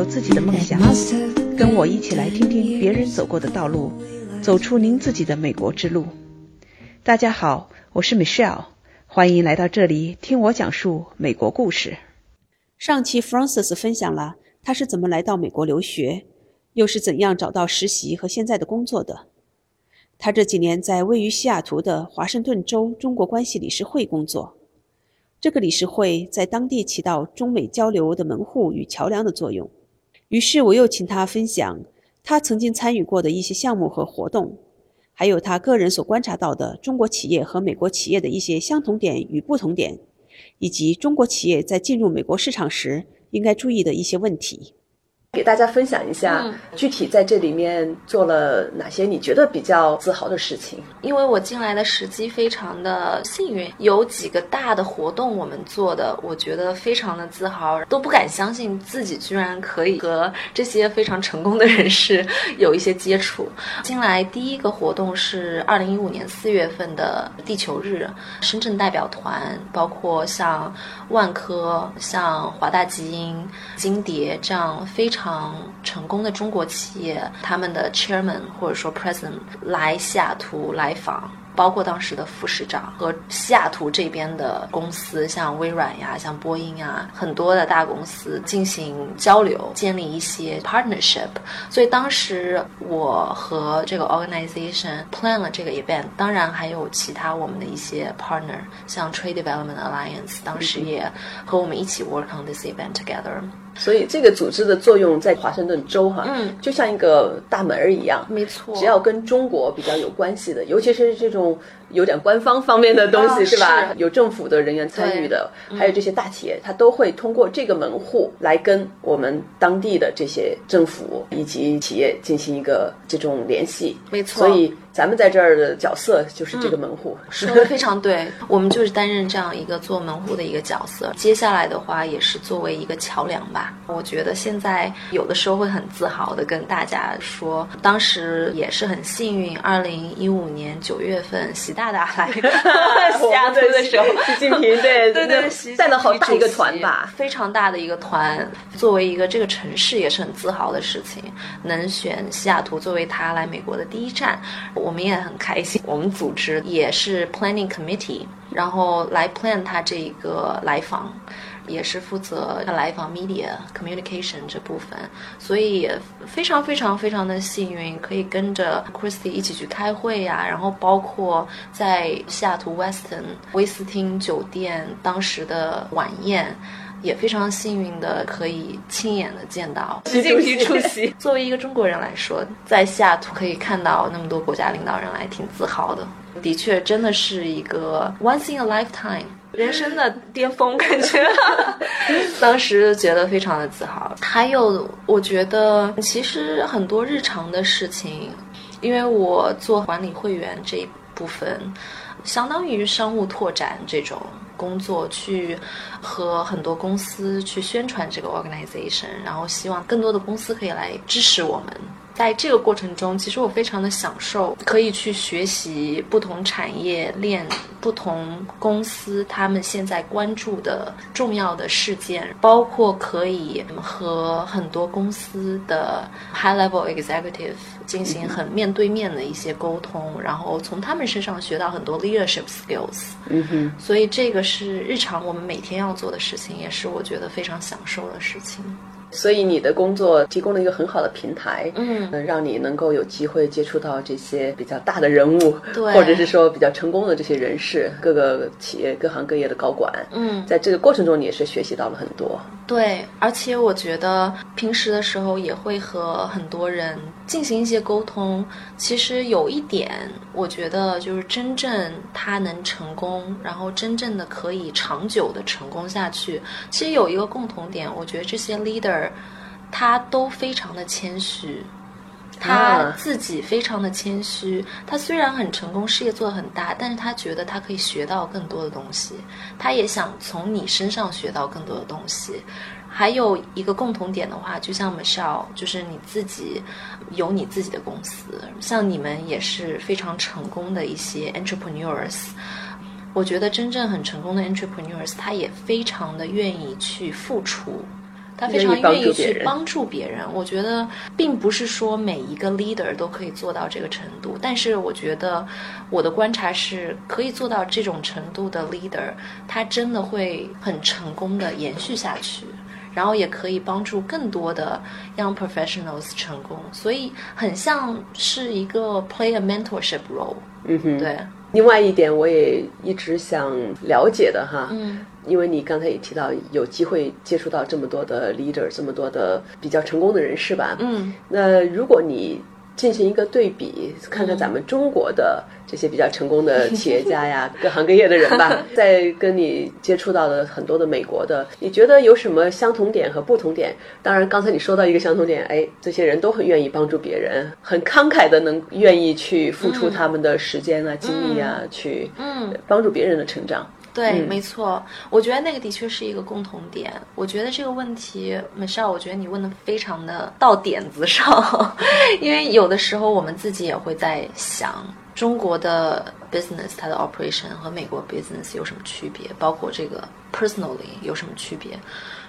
有自己的梦想，跟我一起来听听别人走过的道路，走出您自己的美国之路。大家好，我是 Michelle，欢迎来到这里听我讲述美国故事。上期 Francis 分享了他是怎么来到美国留学，又是怎样找到实习和现在的工作的。他这几年在位于西雅图的华盛顿州中国关系理事会工作，这个理事会在当地起到中美交流的门户与桥梁的作用。于是我又请他分享他曾经参与过的一些项目和活动，还有他个人所观察到的中国企业和美国企业的一些相同点与不同点，以及中国企业在进入美国市场时应该注意的一些问题。给大家分享一下，具体在这里面做了哪些你觉得比较自豪的事情？因为我进来的时机非常的幸运，有几个大的活动我们做的，我觉得非常的自豪，都不敢相信自己居然可以和这些非常成功的人士有一些接触。进来第一个活动是二零一五年四月份的地球日，深圳代表团包括像万科、像华大基因、金蝶这样非常。常成功的中国企业，他们的 chairman 或者说 president 来西雅图来访。包括当时的副市长和西雅图这边的公司，像微软呀、像波音呀，很多的大公司进行交流，建立一些 partnership。所以当时我和这个 organization plan 了这个 event，当然还有其他我们的一些 partner，像 Trade Development Alliance，当时也和我们一起 work on this event together。所以这个组织的作用在华盛顿州哈，嗯，就像一个大门儿一样，没错。只要跟中国比较有关系的，尤其是这种。John 有点官方方面的东西是吧？有政府的人员参与的，还有这些大企业，它都会通过这个门户来跟我们当地的这些政府以及企业进行一个这种联系。没错，所以咱们在这儿的角色就是这个门户，说的非常对。我们就是担任这样一个做门户的一个角色。接下来的话也是作为一个桥梁吧。我觉得现在有的时候会很自豪的跟大家说，当时也是很幸运，二零一五年九月份习。大大来 西雅图的时候，习近平对对对，带了好大一个团吧，非常大的一个团。作为一个这个城市，也是很自豪的事情，能选西雅图作为他来美国的第一站，我们也很开心。我们组织也是 planning committee，然后来 plan 他这一个来访。也是负责来访 media communication 这部分，所以非常非常非常的幸运，可以跟着 Christy 一起去开会呀。然后包括在西雅图 Weston 威斯汀酒店当时的晚宴，也非常幸运的可以亲眼的见到习近平出席。作为一个中国人来说，在西雅图可以看到那么多国家领导人来，挺自豪的。的确，真的是一个 once in a lifetime。人生的巅峰，感觉 当时觉得非常的自豪。还有，我觉得其实很多日常的事情，因为我做管理会员这一部分，相当于商务拓展这种工作，去和很多公司去宣传这个 organization，然后希望更多的公司可以来支持我们。在这个过程中，其实我非常的享受，可以去学习不同产业链、不同公司他们现在关注的重要的事件，包括可以和很多公司的 high level executive 进行很面对面的一些沟通，然后从他们身上学到很多 leadership skills。嗯哼，所以这个是日常我们每天要做的事情，也是我觉得非常享受的事情。所以你的工作提供了一个很好的平台，嗯，让你能够有机会接触到这些比较大的人物，对，或者是说比较成功的这些人士，各个企业各行各业的高管，嗯，在这个过程中你也是学习到了很多，对，而且我觉得平时的时候也会和很多人进行一些沟通。其实有一点，我觉得就是真正他能成功，然后真正的可以长久的成功下去，其实有一个共同点，我觉得这些 leader。他都非常的谦虚，他自己非常的谦虚。他虽然很成功，事业做得很大，但是他觉得他可以学到更多的东西。他也想从你身上学到更多的东西。还有一个共同点的话，就像 Michelle，就是你自己有你自己的公司，像你们也是非常成功的一些 entrepreneurs。我觉得真正很成功的 entrepreneurs，他也非常的愿意去付出。他非常愿意去帮助别人。我觉得并不是说每一个 leader 都可以做到这个程度，但是我觉得我的观察是可以做到这种程度的 leader，他真的会很成功的延续下去。然后也可以帮助更多的 young professionals 成功，所以很像是一个 play a mentorship role。嗯哼，对。另外一点，我也一直想了解的哈，嗯，因为你刚才也提到有机会接触到这么多的 leader，这么多的比较成功的人士吧，嗯，那如果你进行一个对比，看看咱们中国的这些比较成功的 企业家呀，各行各业的人吧，在跟你接触到的很多的美国的，你觉得有什么相同点和不同点？当然，刚才你说到一个相同点，哎，这些人都很愿意帮助别人，很慷慨的能愿意去付出他们的时间啊、精力啊，去嗯帮助别人的成长。对，没错，我觉得那个的确是一个共同点。我觉得这个问题，Michelle，我觉得你问的非常的到点子上，因为有的时候我们自己也会在想，中国的 business 它的 operation 和美国 business 有什么区别，包括这个 personally 有什么区别。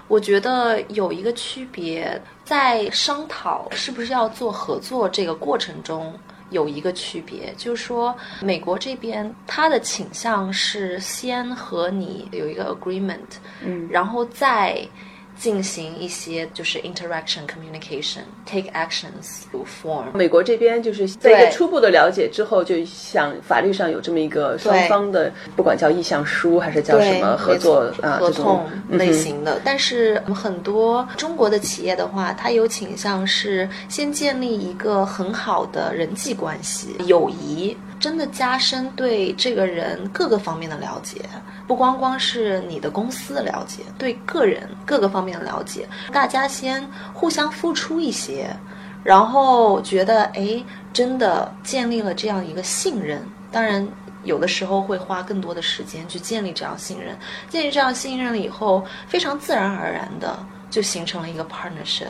我觉得有一个区别，在商讨是不是要做合作这个过程中。有一个区别，就是说，美国这边它的倾向是先和你有一个 agreement，嗯，然后再进行一些就是 interaction communication take actions to form。美国这边就是在一个初步的了解之后，就想法律上有这么一个双方的，不管叫意向书还是叫什么合作啊合同类型的。但是很多中国的企业的话，它有倾向是先建立一个很好的人际关系、友谊。真的加深对这个人各个方面的了解，不光光是你的公司的了解，对个人各个方面的了解，大家先互相付出一些，然后觉得哎，真的建立了这样一个信任。当然，有的时候会花更多的时间去建立这样信任，建立这样信任了以后，非常自然而然的就形成了一个 partnership。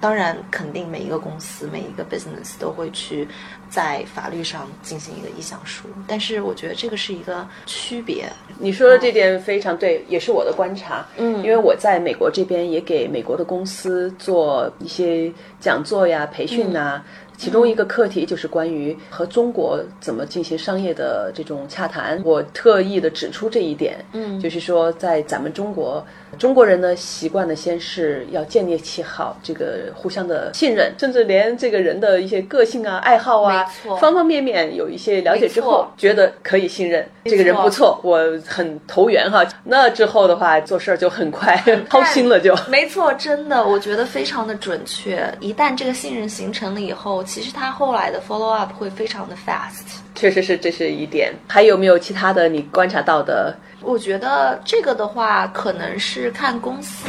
当然，肯定每一个公司、每一个 business 都会去在法律上进行一个意向书，但是我觉得这个是一个区别。你说的这点非常对，也是我的观察。嗯，因为我在美国这边也给美国的公司做一些讲座呀、培训呐。其中一个课题就是关于和中国怎么进行商业的这种洽谈。我特意的指出这一点，嗯，就是说在咱们中国，中国人呢习惯的先是要建立起好这个互相的信任，甚至连这个人的一些个性啊、爱好啊，方方面面有一些了解之后，觉得可以信任这个人不错，我很投缘哈。那之后的话，做事儿就很快，掏心了就。没错，真的，我觉得非常的准确。一旦这个信任形成了以后，其实他后来的 follow up 会非常的 fast，确实是这是一点。还有没有其他的你观察到的？我觉得这个的话，可能是看公司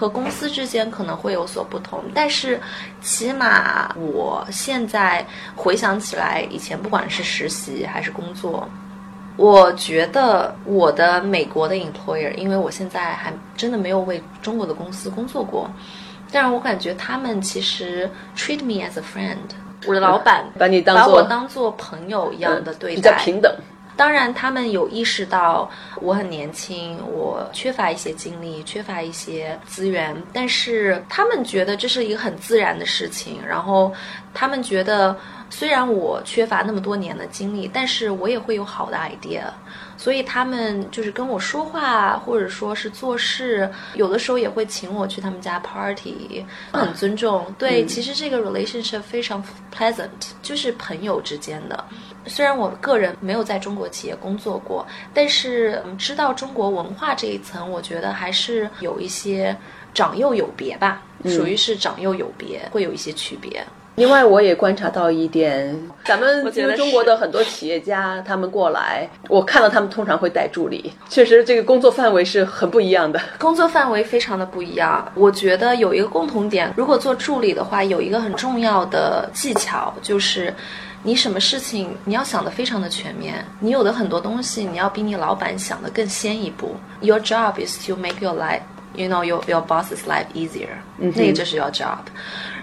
和公司之间可能会有所不同，但是起码我现在回想起来，以前不管是实习还是工作，我觉得我的美国的 employer，因为我现在还真的没有为中国的公司工作过。但是我感觉他们其实 treat me as a friend，我的老板把你当把我当做朋友一样的对待，比较平等。当然，他们有意识到我很年轻，我缺乏一些精力，缺乏一些资源，但是他们觉得这是一个很自然的事情。然后他们觉得，虽然我缺乏那么多年的经历，但是我也会有好的 idea。所以他们就是跟我说话，或者说是做事，有的时候也会请我去他们家 party，很尊重。对，其实这个 relationship 非常 pleasant，就是朋友之间的。虽然我个人没有在中国企业工作过，但是知道中国文化这一层，我觉得还是有一些长幼有别吧，属于是长幼有别，会有一些区别。另外，我也观察到一点，咱们因为中国的很多企业家他们过来，我看到他们通常会带助理，确实这个工作范围是很不一样的。工作范围非常的不一样。我觉得有一个共同点，如果做助理的话，有一个很重要的技巧就是，你什么事情你要想的非常的全面，你有的很多东西你要比你老板想的更先一步。Your job is to make your life ，you know your your boss's life easier，、那个就是 your job。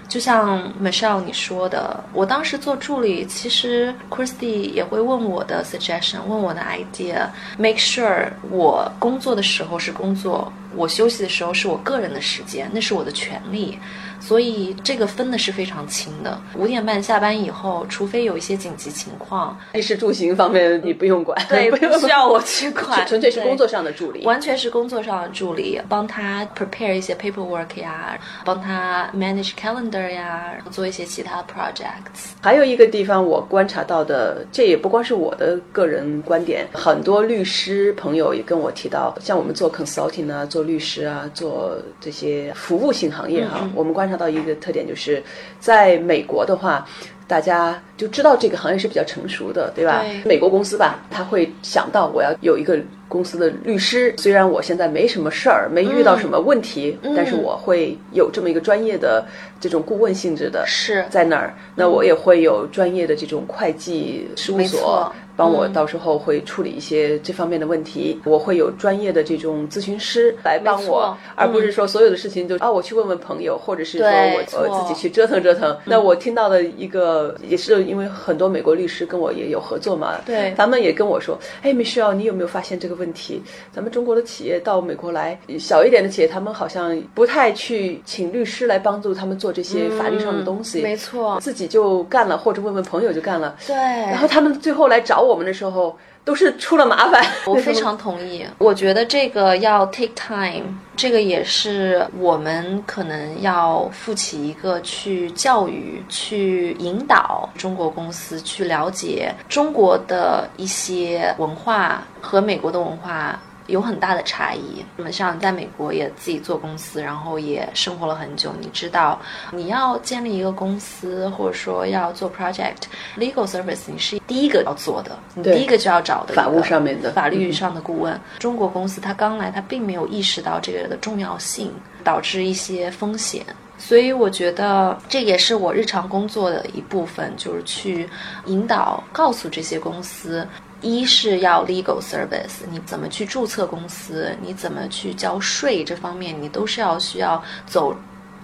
就像 Michelle 你说的，我当时做助理，其实 Christy 也会问我的 suggestion，问我的 idea，make sure 我工作的时候是工作，我休息的时候是我个人的时间，那是我的权利。 所以这个分的是非常清的。五点半下班以后，除非有一些紧急情况，衣食住行方面你不用管，对，不不需要我去管，纯粹是工作上的助理。完全是工作上的助理，帮他 prepare 一些 paperwork 呀，帮他 manage calendar 呀，做一些其他 projects。还有一个地方我观察到的，这也不光是我的个人观点，很多律师朋友也跟我提到，像我们做 consulting 啊，做律师啊，做这些服务性行业哈、我们观察到一个特点就是，在美国的话。大家就知道这个行业是比较成熟的，对吧？对美国公司吧，他会想到我要有一个公司的律师，虽然我现在没什么事儿，没遇到什么问题，但是我会有这么一个专业的这种顾问性质的，是在那儿，那我也会有专业的这种会计事务所帮我，嗯到时候会处理一些这方面的问题。我会有专业的这种咨询师来帮我，而不是说所有的事情就啊我去问问朋友，或者是说我对错我自己去折腾折腾。那我听到的一个也是因为很多美国律师跟我也有合作嘛，对他们也跟我说，哎，Michelle，你有没有发现这个问题？咱们中国的企业到美国来，小一点的企业，他们好像不太去请律师来帮助他们做这些法律上的东西，嗯没错自己就干了，或者问问朋友就干了。对，然后他们最后来找我我们的时候，都是出了麻烦。我非常同意，我觉得这个要 take time，这个也是我们可能要负起一个去教育、去引导中国公司去了解中国的一些文化和美国的文化。有很大的差异。那么像在美国也自己做公司，然后也生活了很久，你知道，你要建立一个公司，或者说要做 project，legal service，你是第一个要做的，你第一个就要找的法务上面的法律上的顾问。中国公司他刚来，他并没有意识到这个的重要性，导致一些风险。所以我觉得这也是我日常工作的一部分，就是去引导、告诉这些公司。一是要 legal service，你怎么去注册公司，你怎么去交税，这方面你都是要需要走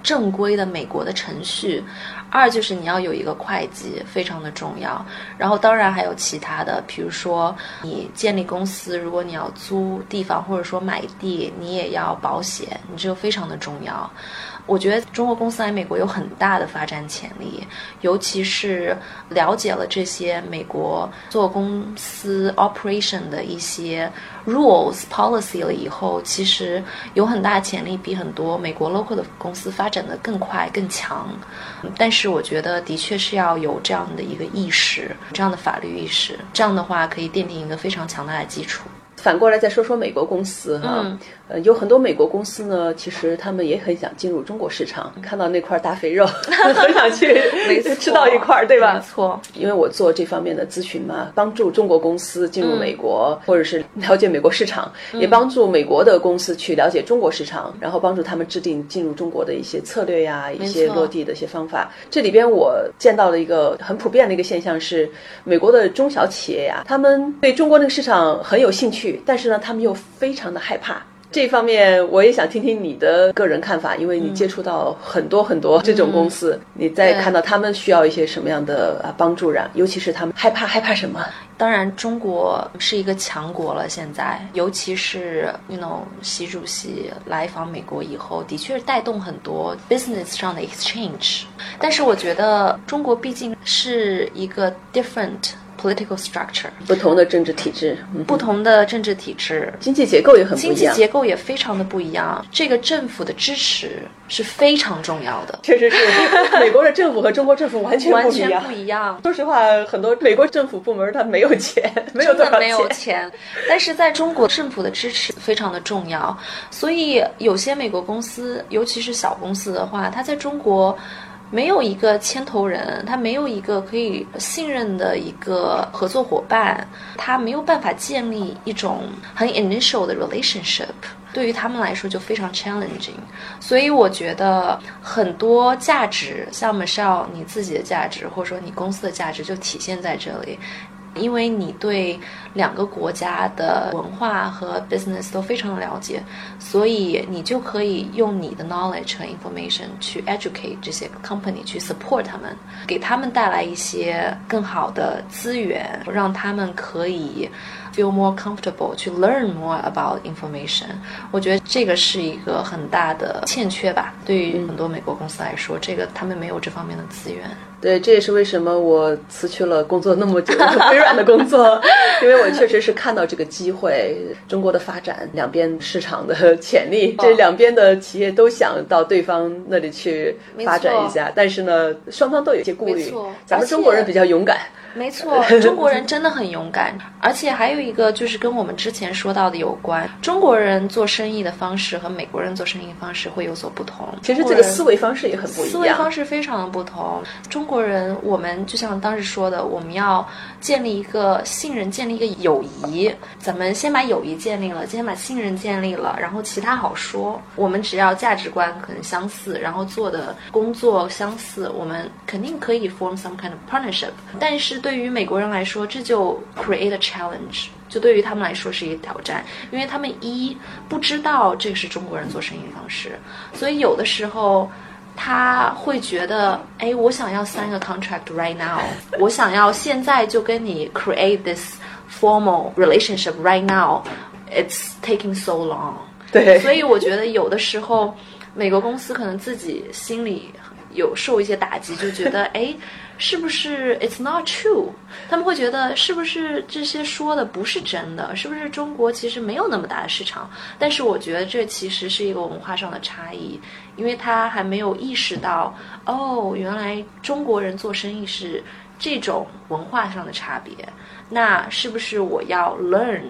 正规的美国的程序。二就是你要有一个会计，非常的重要。然后当然还有其他的，比如说你建立公司，如果你要租地方或者说买地，你也要保险，你这个非常的重要。我觉得中国公司来美国有很大的发展潜力，尤其是了解了这些美国做公司 operation 的一些 rules policy 了以后，其实有很大潜力，比很多美国 local 的公司发展的更快更强。但是我觉得的确是要有这样的一个意识，这样的法律意识，这样的话可以奠定一个非常强大的基础。反过来再说说美国公司哈，嗯呃，有很多美国公司呢，其实他们也很想进入中国市场，看到那块大肥肉，很想去没错吃到一块儿，对吧？没错，因为我做这方面的咨询嘛，帮助中国公司进入美国，或者是了解美国市场，也帮助美国的公司去了解中国市场，然后帮助他们制定进入中国的一些策略呀，一些落地的一些方法。这里边我见到了一个很普遍的一个现象是，美国的中小企业呀，他们对中国那个市场很有兴趣，但是呢，他们又非常的害怕。这方面我也想听听你的个人看法，因为你接触到很多很多这种公司，你在看到他们需要一些什么样的啊帮助然，尤其是他们害怕害怕什么？当然，中国是一个强国了。现在，尤其是 you know 习主席来访美国以后，的确带动很多 business 上的 exchange。但是，我觉得中国毕竟是一个 different political structure，不同的政治体制，嗯，不同的政治体制，经济结构也很不经一样。济结构也非常的不一样。这个政府的支持是非常重要的，确实是，美国的政府和中国政府完全不一样完全不。一样。说实话，很多美国政府部门他没有钱，没有没有。钱，但是在中国政府的支持非常的重要，所以有些美国公司，尤其是小公司的话，它在中国。没有一个牵头人，他没有一个可以信任的一个合作伙伴，他没有办法建立一种很 initial 的 relationship，对于他们来说就非常 challenging。所以我觉得很多价值，像 Michelle 你自己的价值，或者说你公司的价值，就体现在这里。因为你对两个国家的文化和 business 都非常的了解，所以你就可以用你的 knowledge 和 information 去 educate 这些 company，去 support 他们，给他们带来一些更好的资源，让他们可以。feel more comfortable 去 learn more about information。我觉得这个是一个很大的欠缺吧，对于很多美国公司来说，这个他们没有这方面的资源。对，这也是为什么我辞去了工作那么久微软的工作，因为我确实是看到这个机会，中国的发展，两边市场的潜力，这两边的企业都想到对方那里去发展一下，但是呢，双方都有些顾虑。咱们中国人比较勇敢。没错，中国人真的很勇敢，而且还有一个就是跟我们之前说到的有关，中国人做生意的方式和美国人做生意方式会有所不同。其实这个思维方式也很不一样，思维方式非常的不同。中国人，我们就像当时说的，我们要建立一个信任，建立一个友谊。咱们先把友谊建立了，先把信任建立了，然后其他好说。我们只要价值观可能相似，然后做的工作相似，我们肯定可以 form some kind of partnership。但是。对于美国人来说，这就 create a challenge，就对于他们来说是一个挑战，因为他们一不知道这个是中国人做生意方式，所以有的时候他会觉得，哎，我想要 sign a contract right now，我想要现在就跟你 create this formal relationship right now，it's taking so long。对，所以我觉得有的时候美国公司可能自己心里有受一些打击，就觉得，哎。是不是 It's not true？他们会觉得是不是这些说的不是真的？是不是中国其实没有那么大的市场？但是我觉得这其实是一个文化上的差异，因为他还没有意识到哦，原来中国人做生意是这种文化上的差别。那是不是我要 learn？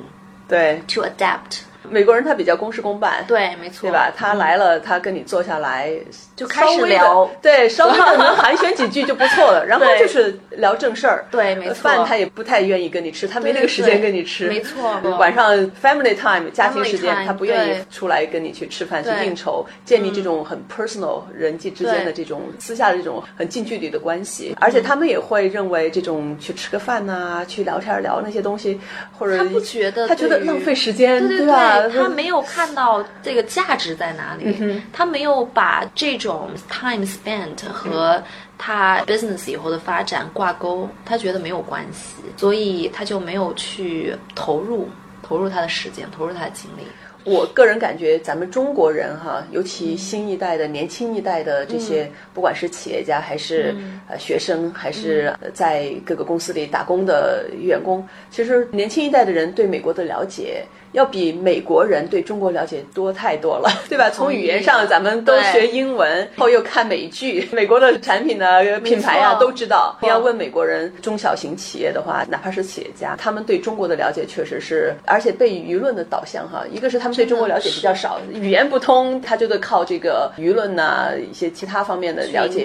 对，to adapt。美国人他比较公事公办，对，没错，对吧？他来了，他跟你坐下来就开始聊，对，稍微的能寒暄几句就不错了。然后就是聊正事儿，对，没错。饭他也不太愿意跟你吃，他没那个时间跟你吃，没错。晚上 family time 家庭时间，他不愿意出来跟你去吃饭去应酬，建立这种很 personal 人际之间的这种私下的这种很近距离的关系。而且他们也会认为这种去吃个饭呐，去聊天聊那些东西，或者他不觉得，他觉得浪费时间，对吧？他没有看到这个价值在哪里，他没有把这种 time spent 和他 business 以后的发展挂钩，他觉得没有关系，所以他就没有去投入，投入他的时间，投入他的精力。我个人感觉，咱们中国人哈，尤其新一代的年轻一代的这些，不管是企业家还是呃学生，还是在各个公司里打工的员工，其实年轻一代的人对美国的了解。要比美国人对中国了解多太多了，对吧？从语言上，咱们都学英文，后又看美剧，美国的产品呢、品牌啊都知道。你要问美国人中小型企业的话，哪怕是企业家，他们对中国的了解确实是，而且被舆论的导向哈，一个是他们对中国了解比较少，语言不通，他就得靠这个舆论呐，一些其他方面的了解。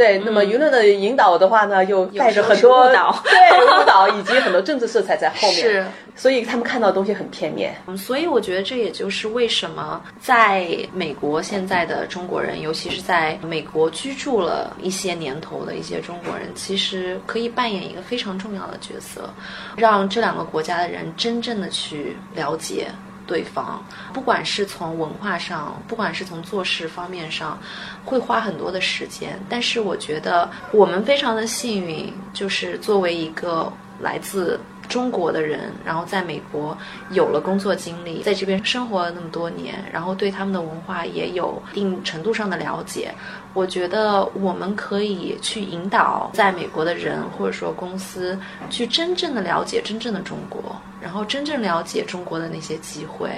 对，那么舆论的引导的话呢，又带着很多误导，对误导以及很多政治色彩在后面，是，所以他们看到的东西很片面。嗯，所以我觉得这也就是为什么在美国现在的中国人，尤其是在美国居住了一些年头的一些中国人，其实可以扮演一个非常重要的角色，让这两个国家的人真正的去了解对方，不管是从文化上，不管是从做事方面上，会花很多的时间。但是我觉得我们非常的幸运，就是作为一个来自。中国的人，然后在美国有了工作经历，在这边生活了那么多年，然后对他们的文化也有一定程度上的了解。我觉得我们可以去引导在美国的人，或者说公司，去真正的了解真正的中国，然后真正了解中国的那些机会。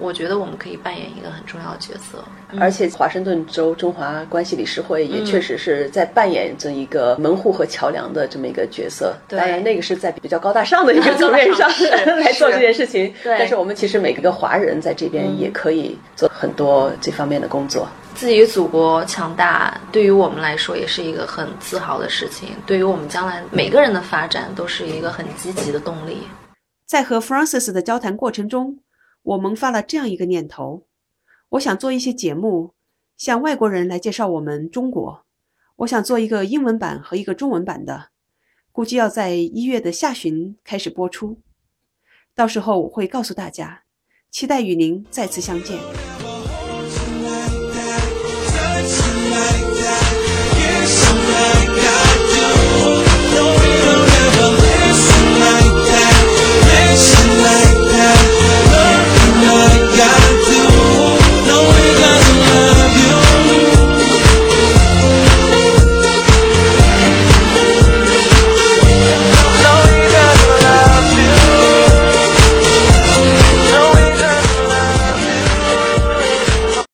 我觉得我们可以扮演一个很重要的角色。而且华盛顿州中华关系理事会也确实是在扮演着一个门户和桥梁的这么一个角色。当然，那个是在比较高大上的一个层面上 来做这件事情。但是我们其实每一个华人在这边也可以做很多这方面的工作。自己祖国强大，对于我们来说也是一个很自豪的事情。对于我们将来每个人的发展，都是一个很积极的动力。在和 Francis 的交谈过程中，我萌发了这样一个念头：我想做一些节目，向外国人来介绍我们中国。我想做一个英文版和一个中文版的。估计要在一月的下旬开始播出。到时候我会告诉大家，期待与您再次相见。